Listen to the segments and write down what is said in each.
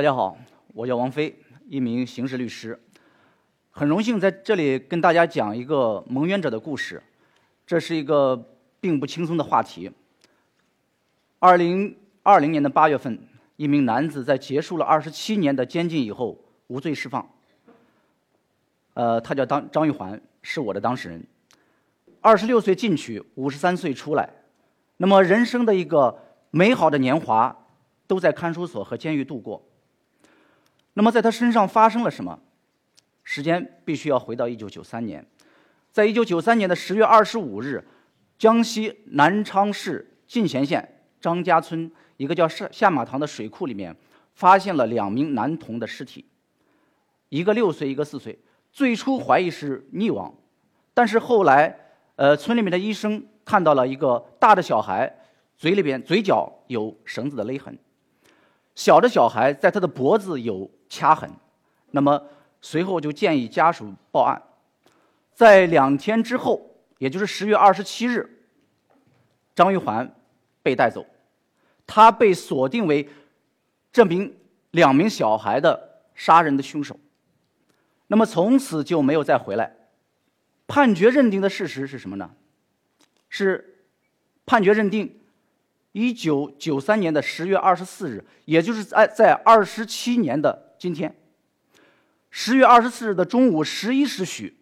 大家好，我叫王飞，一名刑事律师，很荣幸在这里跟大家讲一个蒙冤者的故事。这是一个并不轻松的话题。二零二零年的八月份，一名男子在结束了二十七年的监禁以后无罪释放。呃，他叫张张玉环，是我的当事人。二十六岁进去，五十三岁出来，那么人生的一个美好的年华都在看守所和监狱度过。那么，在他身上发生了什么？时间必须要回到一九九三年，在一九九三年的十月二十五日，江西南昌市进贤县张家村一个叫下下马塘的水库里面，发现了两名男童的尸体，一个六岁，一个四岁。最初怀疑是溺亡，但是后来，呃，村里面的医生看到了一个大的小孩嘴里边嘴角有绳子的勒痕，小的小孩在他的脖子有。掐痕，那么随后就建议家属报案。在两天之后，也就是十月二十七日，张玉环被带走，他被锁定为这名两名小孩的杀人的凶手。那么从此就没有再回来。判决认定的事实是什么呢？是判决认定，一九九三年的十月二十四日，也就是在在二十七年的。今天，十月二十四日的中午十一时许，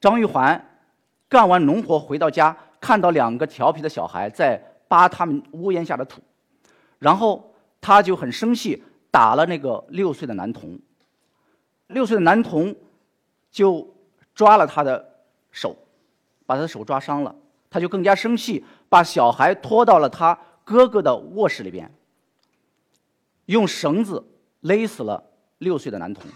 张玉环干完农活回到家，看到两个调皮的小孩在扒他们屋檐下的土，然后他就很生气，打了那个六岁的男童。六岁的男童就抓了他的手，把他的手抓伤了，他就更加生气，把小孩拖到了他哥哥的卧室里边，用绳子。勒死了六岁的男童，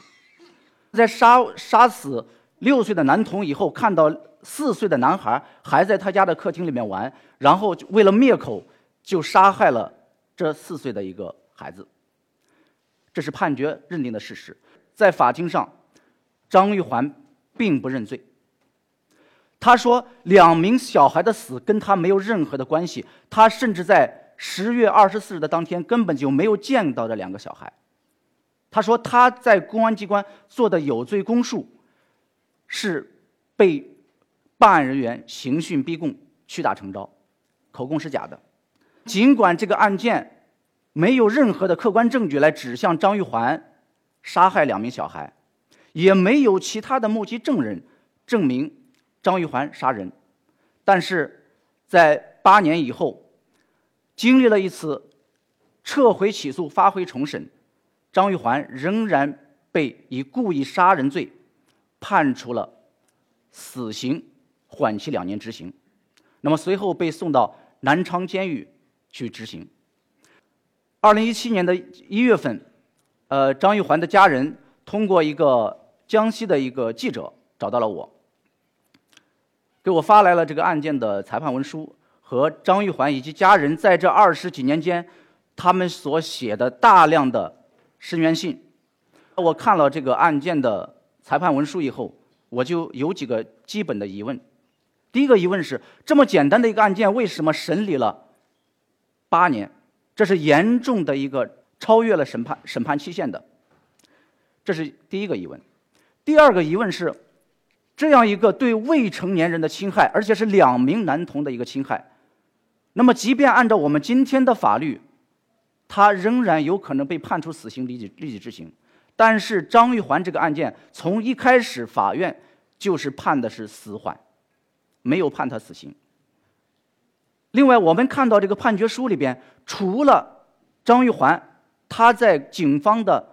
在杀杀死六岁的男童以后，看到四岁的男孩还在他家的客厅里面玩，然后为了灭口，就杀害了这四岁的一个孩子。这是判决认定的事实。在法庭上，张玉环并不认罪。他说，两名小孩的死跟他没有任何的关系。他甚至在十月二十四日的当天根本就没有见到这两个小孩。他说他在公安机关做的有罪供述，是被办案人员刑讯逼供、屈打成招，口供是假的。尽管这个案件没有任何的客观证据来指向张玉环杀害两名小孩，也没有其他的目击证人证明张玉环杀人，但是在八年以后，经历了一次撤回起诉、发回重审。张玉环仍然被以故意杀人罪判处了死刑，缓期两年执行。那么随后被送到南昌监狱去执行。二零一七年的一月份，呃，张玉环的家人通过一个江西的一个记者找到了我，给我发来了这个案件的裁判文书和张玉环以及家人在这二十几年间他们所写的大量的。申冤信，我看了这个案件的裁判文书以后，我就有几个基本的疑问。第一个疑问是：这么简单的一个案件，为什么审理了八年？这是严重的一个超越了审判审判期限的。这是第一个疑问。第二个疑问是：这样一个对未成年人的侵害，而且是两名男童的一个侵害，那么即便按照我们今天的法律，他仍然有可能被判处死刑，立即立即执行。但是张玉环这个案件从一开始，法院就是判的是死缓，没有判他死刑。另外，我们看到这个判决书里边，除了张玉环他在警方的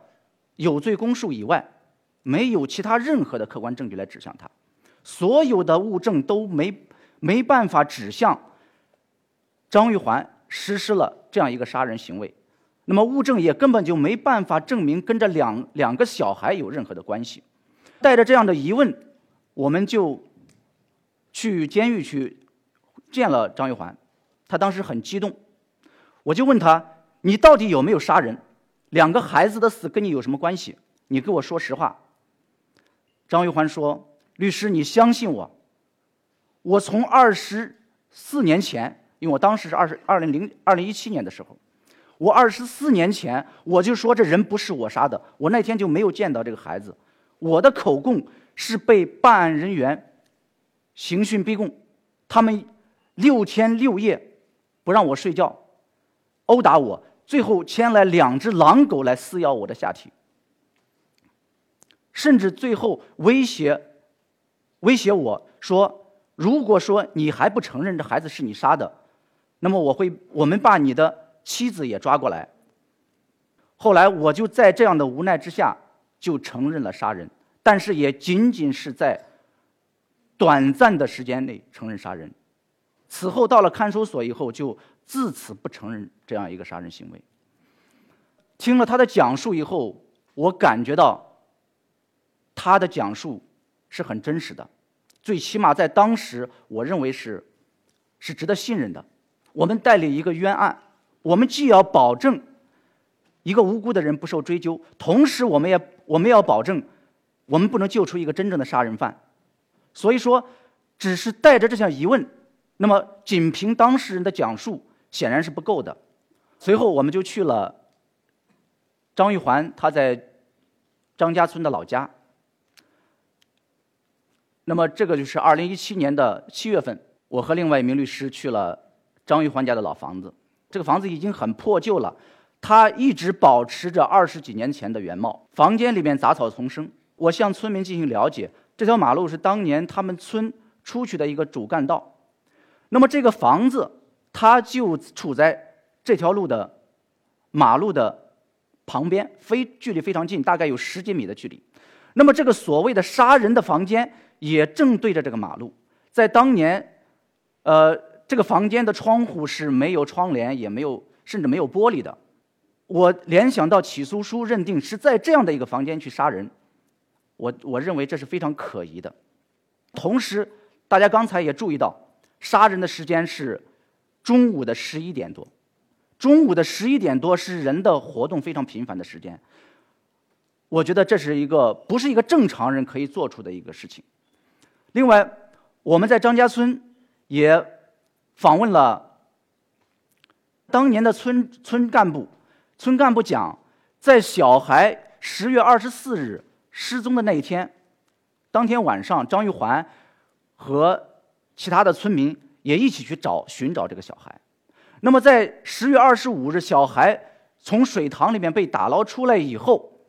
有罪供述以外，没有其他任何的客观证据来指向他，所有的物证都没没办法指向张玉环实施了这样一个杀人行为。那么物证也根本就没办法证明跟这两两个小孩有任何的关系。带着这样的疑问，我们就去监狱去见了张玉环。他当时很激动，我就问他：“你到底有没有杀人？两个孩子的死跟你有什么关系？你给我说实话。”张玉环说：“律师，你相信我。我从二十四年前，因为我当时是二十二零零二零一七年的时候。”我二十四年前我就说这人不是我杀的，我那天就没有见到这个孩子。我的口供是被办案人员刑讯逼供，他们六天六夜不让我睡觉，殴打我，最后牵来两只狼狗来撕咬我的下体，甚至最后威胁威胁我说：“如果说你还不承认这孩子是你杀的，那么我会我们把你的。”妻子也抓过来。后来我就在这样的无奈之下，就承认了杀人，但是也仅仅是在短暂的时间内承认杀人。此后到了看守所以后，就自此不承认这样一个杀人行为。听了他的讲述以后，我感觉到他的讲述是很真实的，最起码在当时，我认为是是值得信任的。我们代理一个冤案。我们既要保证一个无辜的人不受追究，同时我们也我们要保证我们不能救出一个真正的杀人犯。所以说，只是带着这项疑问，那么仅凭当事人的讲述显然是不够的。随后，我们就去了张玉环他在张家村的老家。那么，这个就是二零一七年的七月份，我和另外一名律师去了张玉环家的老房子。这个房子已经很破旧了，它一直保持着二十几年前的原貌。房间里面杂草丛生。我向村民进行了解，这条马路是当年他们村出去的一个主干道。那么这个房子，它就处在这条路的马路的旁边，非距离非常近，大概有十几米的距离。那么这个所谓的杀人的房间也正对着这个马路，在当年，呃。这个房间的窗户是没有窗帘，也没有，甚至没有玻璃的。我联想到起诉书认定是在这样的一个房间去杀人，我我认为这是非常可疑的。同时，大家刚才也注意到，杀人的时间是中午的十一点多，中午的十一点多是人的活动非常频繁的时间。我觉得这是一个不是一个正常人可以做出的一个事情。另外，我们在张家村也。访问了当年的村村干部，村干部讲，在小孩十月二十四日失踪的那一天，当天晚上，张玉环和其他的村民也一起去找寻找这个小孩。那么，在十月二十五日，小孩从水塘里面被打捞出来以后，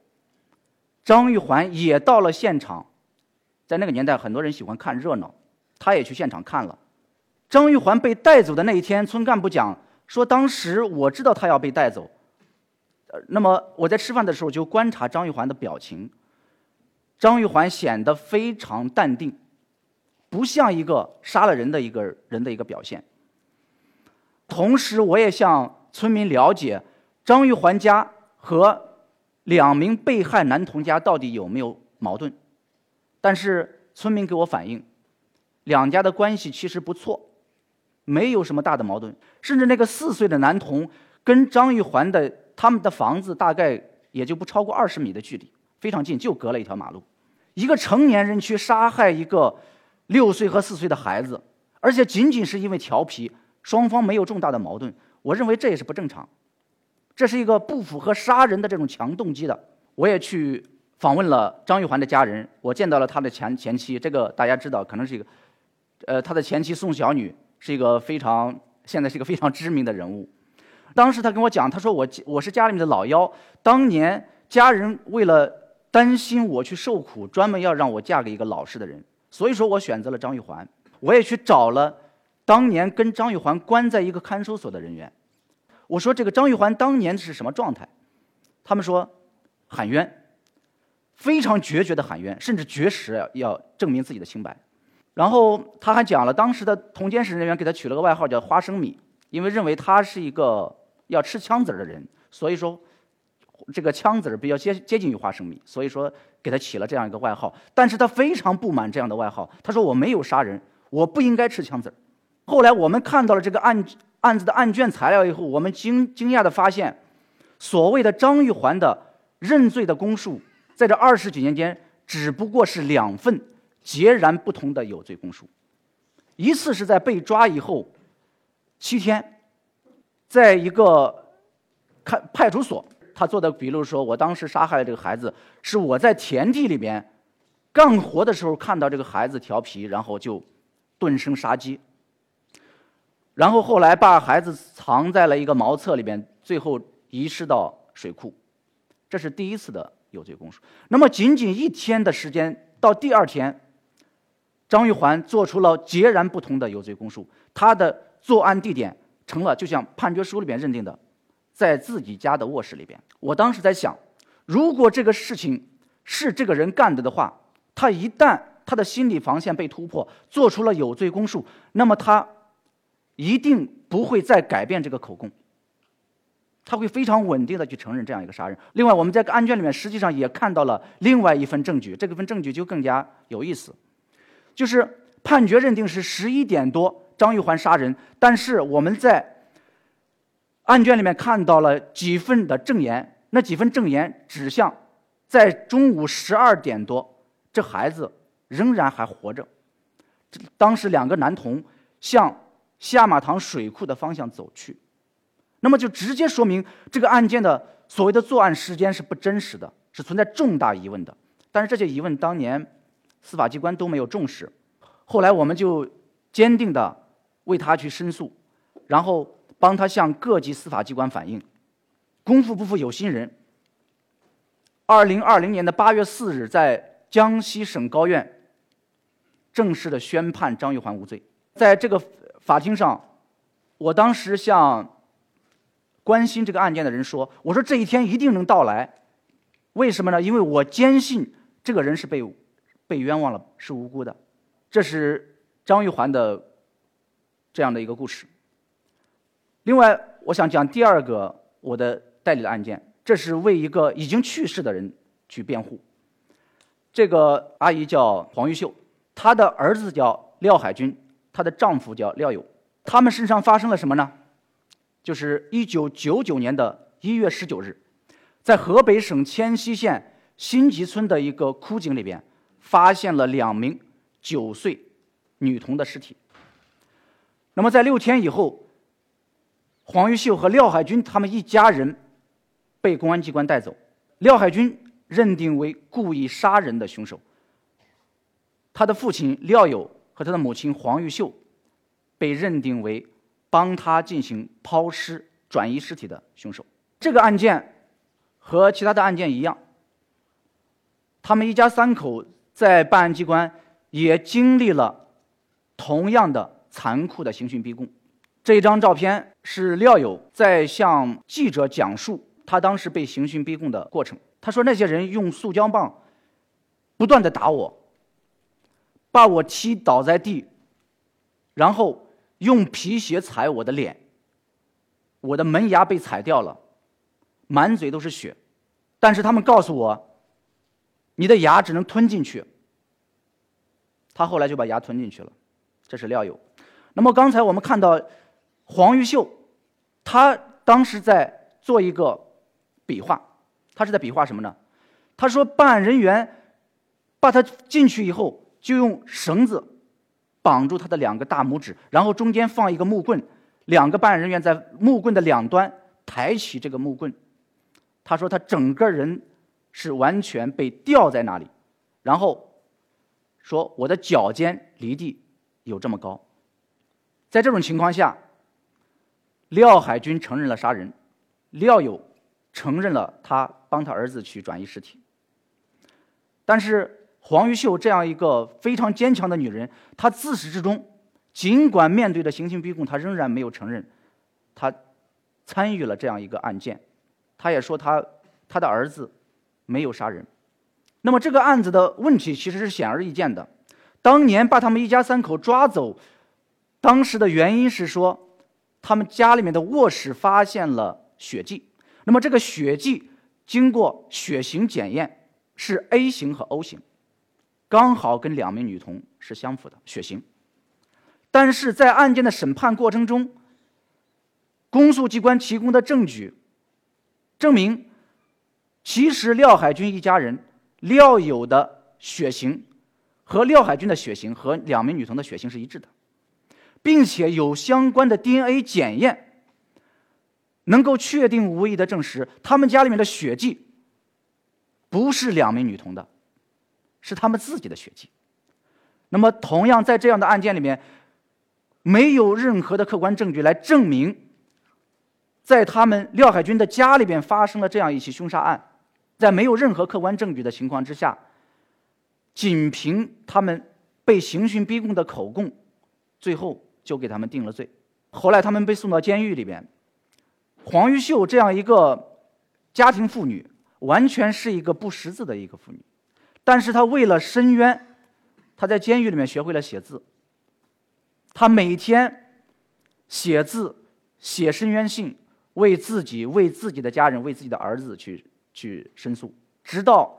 张玉环也到了现场。在那个年代，很多人喜欢看热闹，他也去现场看了。张玉环被带走的那一天，村干部讲说，当时我知道他要被带走。呃，那么我在吃饭的时候就观察张玉环的表情，张玉环显得非常淡定，不像一个杀了人的一个人的一个表现。同时，我也向村民了解张玉环家和两名被害男童家到底有没有矛盾，但是村民给我反映，两家的关系其实不错。没有什么大的矛盾，甚至那个四岁的男童跟张玉环的他们的房子大概也就不超过二十米的距离，非常近，就隔了一条马路。一个成年人去杀害一个六岁和四岁的孩子，而且仅仅是因为调皮，双方没有重大的矛盾，我认为这也是不正常，这是一个不符合杀人的这种强动机的。我也去访问了张玉环的家人，我见到了他的前前妻，这个大家知道，可能是一个，呃，他的前妻宋小女。是一个非常现在是一个非常知名的人物。当时他跟我讲，他说我我是家里面的老幺，当年家人为了担心我去受苦，专门要让我嫁给一个老实的人，所以说我选择了张玉环。我也去找了当年跟张玉环关在一个看守所的人员，我说这个张玉环当年是什么状态？他们说喊冤，非常决绝的喊冤，甚至绝食要证明自己的清白。然后他还讲了，当时的同监室人员给他取了个外号叫“花生米”，因为认为他是一个要吃枪子儿的人，所以说这个枪子儿比较接接近于花生米，所以说给他起了这样一个外号。但是他非常不满这样的外号，他说：“我没有杀人，我不应该吃枪子儿。”后来我们看到了这个案案子的案卷材料以后，我们惊惊讶的发现，所谓的张玉环的认罪的供述，在这二十几年间只不过是两份。截然不同的有罪供述，一次是在被抓以后七天，在一个看派出所，他做的笔录说：“我当时杀害了这个孩子，是我在田地里边干活的时候看到这个孩子调皮，然后就顿生杀机。然后后来把孩子藏在了一个茅厕里边，最后遗失到水库。这是第一次的有罪供述。那么仅仅一天的时间，到第二天，张玉环做出了截然不同的有罪供述，他的作案地点。”成了，就像判决书里边认定的，在自己家的卧室里边。我当时在想，如果这个事情是这个人干的的话，他一旦他的心理防线被突破，做出了有罪供述，那么他一定不会再改变这个口供，他会非常稳定的去承认这样一个杀人。另外，我们在案卷里面实际上也看到了另外一份证据，这个份证据就更加有意思，就是判决认定是十一点多。张玉环杀人，但是我们在案卷里面看到了几份的证言，那几份证言指向在中午十二点多，这孩子仍然还活着。当时两个男童向下马塘水库的方向走去，那么就直接说明这个案件的所谓的作案时间是不真实的，是存在重大疑问的。但是这些疑问当年司法机关都没有重视，后来我们就坚定的。为他去申诉，然后帮他向各级司法机关反映。功夫不负有心人。二零二零年的八月四日，在江西省高院正式的宣判张玉环无罪。在这个法庭上，我当时向关心这个案件的人说：“我说这一天一定能到来。为什么呢？因为我坚信这个人是被被冤枉了，是无辜的。”这是张玉环的。这样的一个故事。另外，我想讲第二个我的代理的案件，这是为一个已经去世的人去辩护。这个阿姨叫黄玉秀，她的儿子叫廖海军，她的丈夫叫廖友。他们身上发生了什么呢？就是一九九九年的一月十九日，在河北省迁西县新集村的一个枯井里边，发现了两名九岁女童的尸体。那么，在六天以后，黄玉秀和廖海军他们一家人被公安机关带走。廖海军认定为故意杀人的凶手，他的父亲廖友和他的母亲黄玉秀被认定为帮他进行抛尸、转移尸体的凶手。这个案件和其他的案件一样，他们一家三口在办案机关也经历了同样的。残酷的刑讯逼供，这张照片是廖友在向记者讲述他当时被刑讯逼供的过程。他说：“那些人用塑胶棒不断的打我，把我踢倒在地，然后用皮鞋踩我的脸，我的门牙被踩掉了，满嘴都是血。但是他们告诉我，你的牙只能吞进去。他后来就把牙吞进去了。这是廖友。”那么刚才我们看到黄玉秀，他当时在做一个比划，他是在比划什么呢？他说办案人员把他进去以后，就用绳子绑住他的两个大拇指，然后中间放一个木棍，两个办案人员在木棍的两端抬起这个木棍。他说他整个人是完全被吊在那里，然后说我的脚尖离地有这么高。在这种情况下，廖海军承认了杀人，廖友承认了他帮他儿子去转移尸体。但是黄玉秀这样一个非常坚强的女人，她自始至终，尽管面对着刑讯逼供，她仍然没有承认，她参与了这样一个案件。她也说她她的儿子没有杀人。那么这个案子的问题其实是显而易见的，当年把他们一家三口抓走。当时的原因是说，他们家里面的卧室发现了血迹，那么这个血迹经过血型检验是 A 型和 O 型，刚好跟两名女童是相符的血型。但是在案件的审判过程中，公诉机关提供的证据证明，其实廖海军一家人廖友的血型和廖海军的血型和两名女童的血型是一致的。并且有相关的 DNA 检验，能够确定无疑的证实，他们家里面的血迹不是两名女童的，是他们自己的血迹。那么，同样在这样的案件里面，没有任何的客观证据来证明，在他们廖海军的家里边发生了这样一起凶杀案，在没有任何客观证据的情况之下，仅凭他们被刑讯逼供的口供，最后就给他们定了罪。后来他们被送到监狱里边，黄玉秀这样一个家庭妇女，完全是一个不识字的一个妇女，但是他为了伸冤。他在监狱里面学会了写字。他每天写字、写申冤信，为自己、为自己的家人、为自己的儿子去去申诉。直到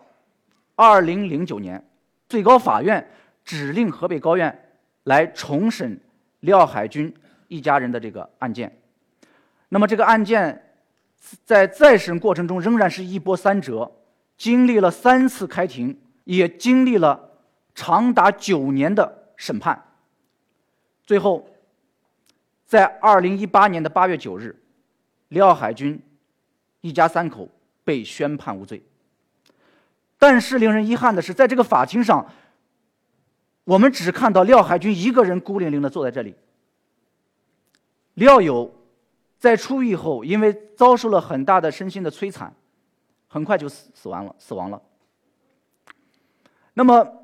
二零零九年，最高法院指令河北高院来重审廖海军一家人的这个案件。那么这个案件在再审过程中仍然是一波三折，经历了三次开庭，也经历了。长达九年的审判，最后，在二零一八年的八月九日，廖海军一家三口被宣判无罪。但是令人遗憾的是，在这个法庭上，我们只看到廖海军一个人孤零零的坐在这里。廖友在出狱后，因为遭受了很大的身心的摧残，很快就死死亡了，死亡了。那么。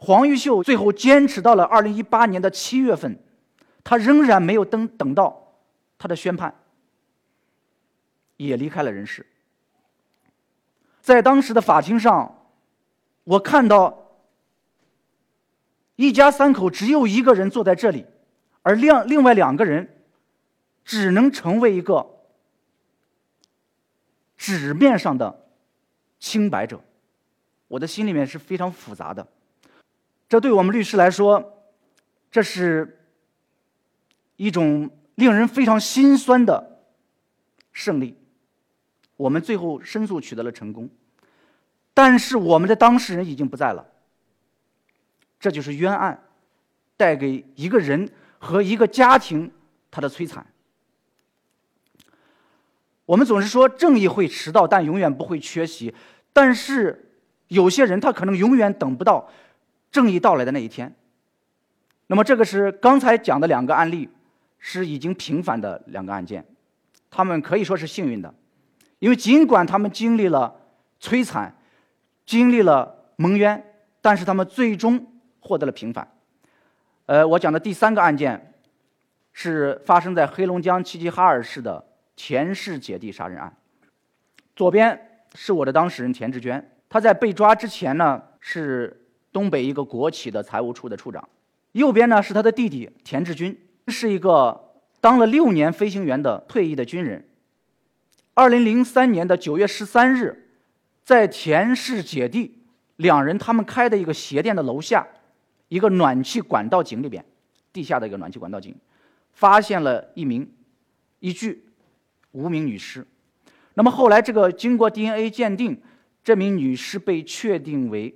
黄玉秀最后坚持到了二零一八年的七月份，他仍然没有等等到他的宣判，也离开了人世。在当时的法庭上，我看到一家三口只有一个人坐在这里，而另另外两个人只能成为一个纸面上的清白者。我的心里面是非常复杂的。这对我们律师来说，这是一种令人非常心酸的胜利。我们最后申诉取得了成功，但是我们的当事人已经不在了。这就是冤案带给一个人和一个家庭他的摧残。我们总是说正义会迟到，但永远不会缺席。但是有些人他可能永远等不到。正义到来的那一天。那么，这个是刚才讲的两个案例，是已经平反的两个案件，他们可以说是幸运的，因为尽管他们经历了摧残，经历了蒙冤，但是他们最终获得了平反。呃，我讲的第三个案件，是发生在黑龙江齐齐哈尔市的田氏姐弟杀人案。左边是我的当事人田志娟，他在被抓之前呢是。东北一个国企的财务处的处长，右边呢是他的弟弟田志军，是一个当了六年飞行员的退役的军人。二零零三年的九月十三日，在田氏姐弟两人他们开的一个鞋店的楼下，一个暖气管道井里边，地下的一个暖气管道井，发现了一名一具无名女尸。那么后来这个经过 DNA 鉴定，这名女尸被确定为。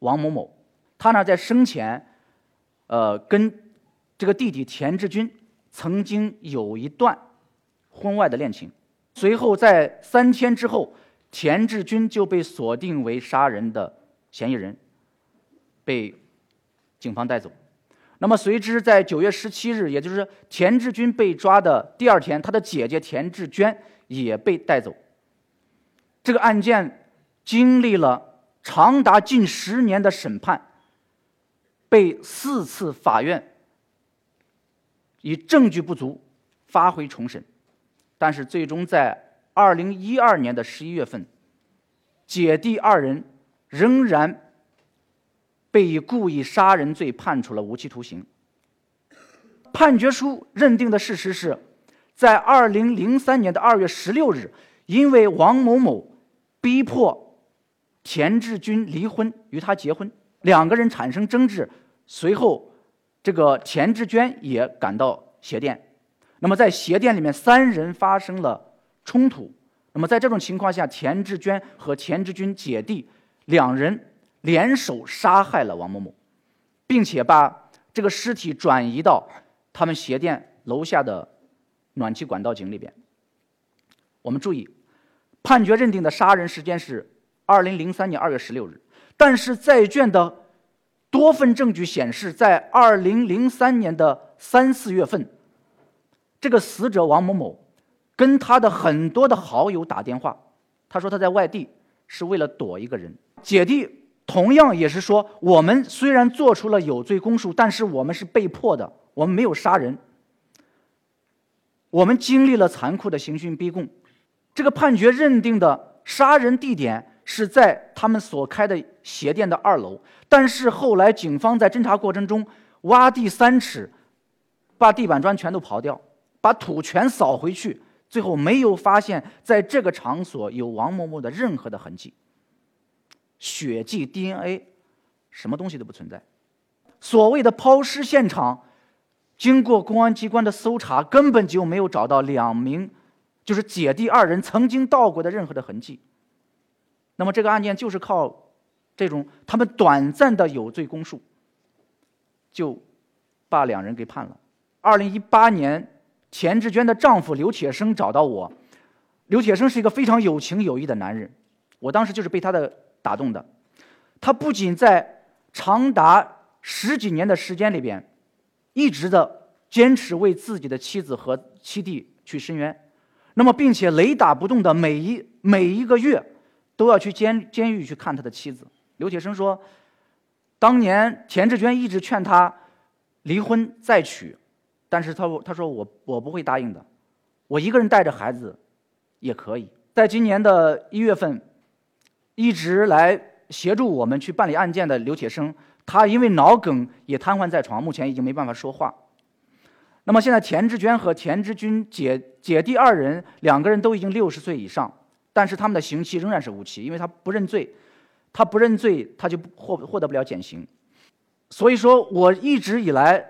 王某某，她呢在生前，呃，跟这个弟弟田志军曾经有一段婚外的恋情。随后在三天之后，田志军就被锁定为杀人的嫌疑人，被警方带走。那么随之在九月十七日，也就是田志军被抓的第二天，他的姐姐田志娟也被带走。这个案件经历了。长达近十年的审判，被四次法院以证据不足发回重审，但是最终在二零一二年的十一月份，姐弟二人仍然被以故意杀人罪判处了无期徒刑。判决书认定的事实是，在二零零三年的二月十六日，因为王某某逼迫。田志军离婚，与他结婚，两个人产生争执，随后，这个田志娟也赶到鞋店，那么在鞋店里面，三人发生了冲突，那么在这种情况下，田志娟和田志军姐弟两人联手杀害了王某某，并且把这个尸体转移到他们鞋店楼下的暖气管道井里边。我们注意，判决认定的杀人时间是二零零三年二月十六日，但是在卷的多份证据显示，在二零零三年的三四月份，这个死者王某某跟他的很多的好友打电话，他说他在外地是为了躲一个人。姐弟同样也是说，我们虽然做出了有罪供述，但是我们是被迫的，我们没有杀人。我们经历了残酷的刑讯逼供，这个判决认定的杀人地点是在他们所开的鞋店的二楼，但是后来警方在侦查过程中挖地三尺，把地板砖全都刨掉，把土全扫回去，最后没有发现在这个场所有王某某的任何的痕迹，血迹、DNA，什么东西都不存在。所谓的抛尸现场。经过公安机关的搜查，根本就没有找到两名，就是姐弟二人曾经到过的任何的痕迹。那么这个案件就是靠这种他们短暂的有罪供述，就把两人给判了。二零一八年，钱志娟的丈夫刘铁生找到我，刘铁生是一个非常有情有义的男人，我当时就是被他的打动的。他不仅在长达十几年的时间里边。一直的坚持为自己的妻子和妻弟去伸冤，那么并且雷打不动的每一每一个月都要去监监狱去看他的妻子。刘铁生说，当年田志娟一直劝他离婚再娶，但是他他说我我不会答应的，我一个人带着孩子也可以。在今年的一月份，一直来协助我们去办理案件的刘铁生。他因为脑梗也瘫痪在床，目前已经没办法说话。那么现在田志娟和田志军姐姐弟二人两个人都已经六十岁以上，但是他们的刑期仍然是无期，因为他不认罪，他不认罪他就获获得不了减刑。所以说我一直以来，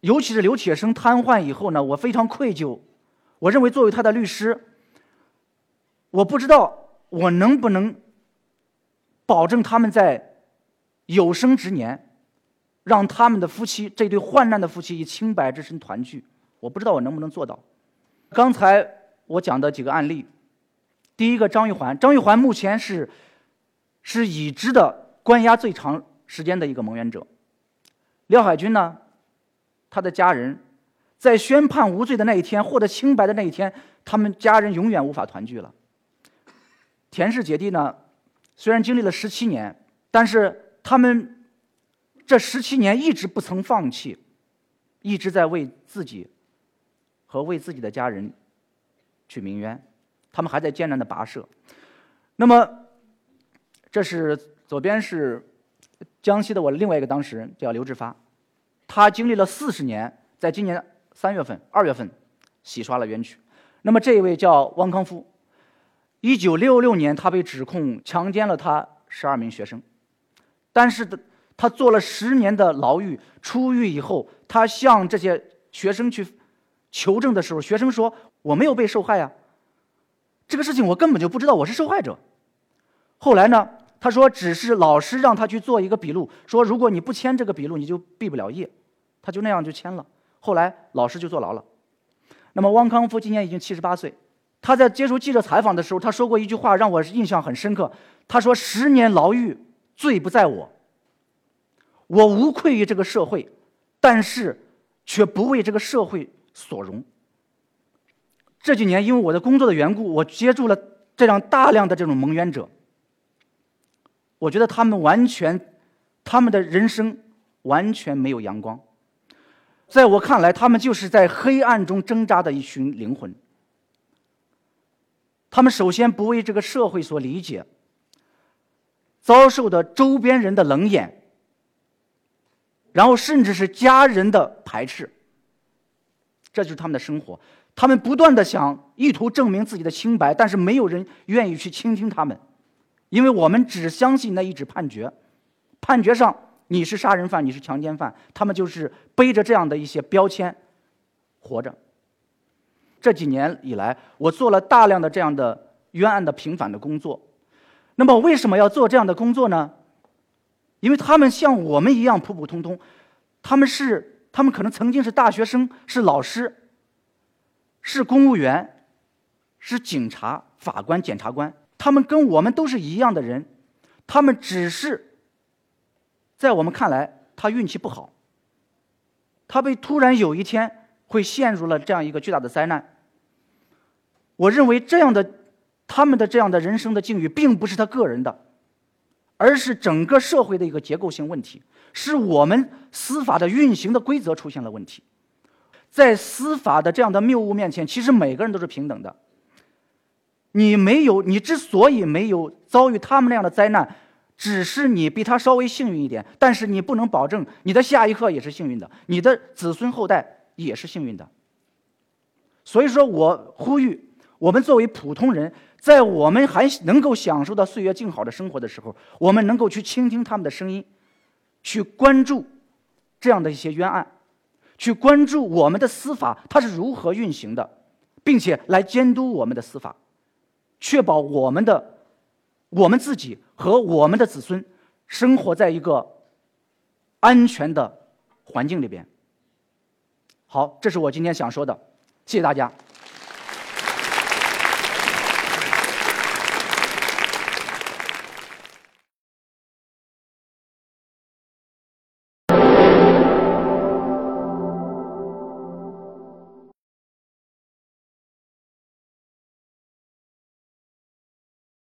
尤其是刘铁生瘫痪以后呢，我非常愧疚。我认为作为他的律师，我不知道我能不能保证他们在。有生之年，让他们的夫妻这对患难的夫妻以清白之身团聚，我不知道我能不能做到。刚才我讲的几个案例，第一个张玉环，张玉环目前是是已知的关押最长时间的一个蒙冤者。廖海军呢，他的家人在宣判无罪的那一天，获得清白的那一天，他们家人永远无法团聚了。田氏姐弟呢，虽然经历了十七年，但是。他们这十七年一直不曾放弃，一直在为自己和为自己的家人去鸣冤，他们还在艰难的跋涉。那么，这是左边是江西的我另外一个当事人，叫刘志发，他经历了四十年，在今年三月份、二月份洗刷了冤屈。那么这一位叫汪康夫，一九六六年他被指控强奸了他十二名学生。但是的，他坐了十年的牢狱，出狱以后，他向这些学生去求证的时候，学生说：“我没有被受害呀，这个事情我根本就不知道我是受害者。”后来呢，他说：“只是老师让他去做一个笔录，说如果你不签这个笔录，你就毕不了业。”他就那样就签了。后来老师就坐牢了。那么汪康夫今年已经七十八岁，他在接受记者采访的时候，他说过一句话让我印象很深刻。他说：“十年牢狱。”罪不在我，我无愧于这个社会，但是却不为这个社会所容。这几年因为我的工作的缘故，我接触了这样大量的这种蒙冤者，我觉得他们完全，他们的人生完全没有阳光，在我看来，他们就是在黑暗中挣扎的一群灵魂。他们首先不为这个社会所理解。遭受的周边人的冷眼，然后甚至是家人的排斥，这就是他们的生活。他们不断的想意图证明自己的清白，但是没有人愿意去倾听他们，因为我们只相信那一纸判决，判决上你是杀人犯，你是强奸犯，他们就是背着这样的一些标签活着。这几年以来，我做了大量的这样的冤案的平反的工作。那么为什么要做这样的工作呢？因为他们像我们一样普普通通，他们是他们可能曾经是大学生，是老师，是公务员，是警察、法官、检察官，他们跟我们都是一样的人，他们只是在我们看来，他运气不好，他被突然有一天会陷入了这样一个巨大的灾难。我认为这样的他们的这样的人生的境遇，并不是他个人的，而是整个社会的一个结构性问题，是我们司法的运行的规则出现了问题。在司法的这样的谬误面前，其实每个人都是平等的。你没有，你之所以没有遭遇他们那样的灾难，只是你比他稍微幸运一点。但是你不能保证你的下一刻也是幸运的，你的子孙后代也是幸运的。所以说我呼吁，我们作为普通人，在我们还能够享受到岁月静好的生活的时候，我们能够去倾听他们的声音，去关注这样的一些冤案，去关注我们的司法它是如何运行的，并且来监督我们的司法。确保我们的、我们自己和我们的子孙生活在一个安全的环境里边。好，这是我今天想说的，谢谢大家。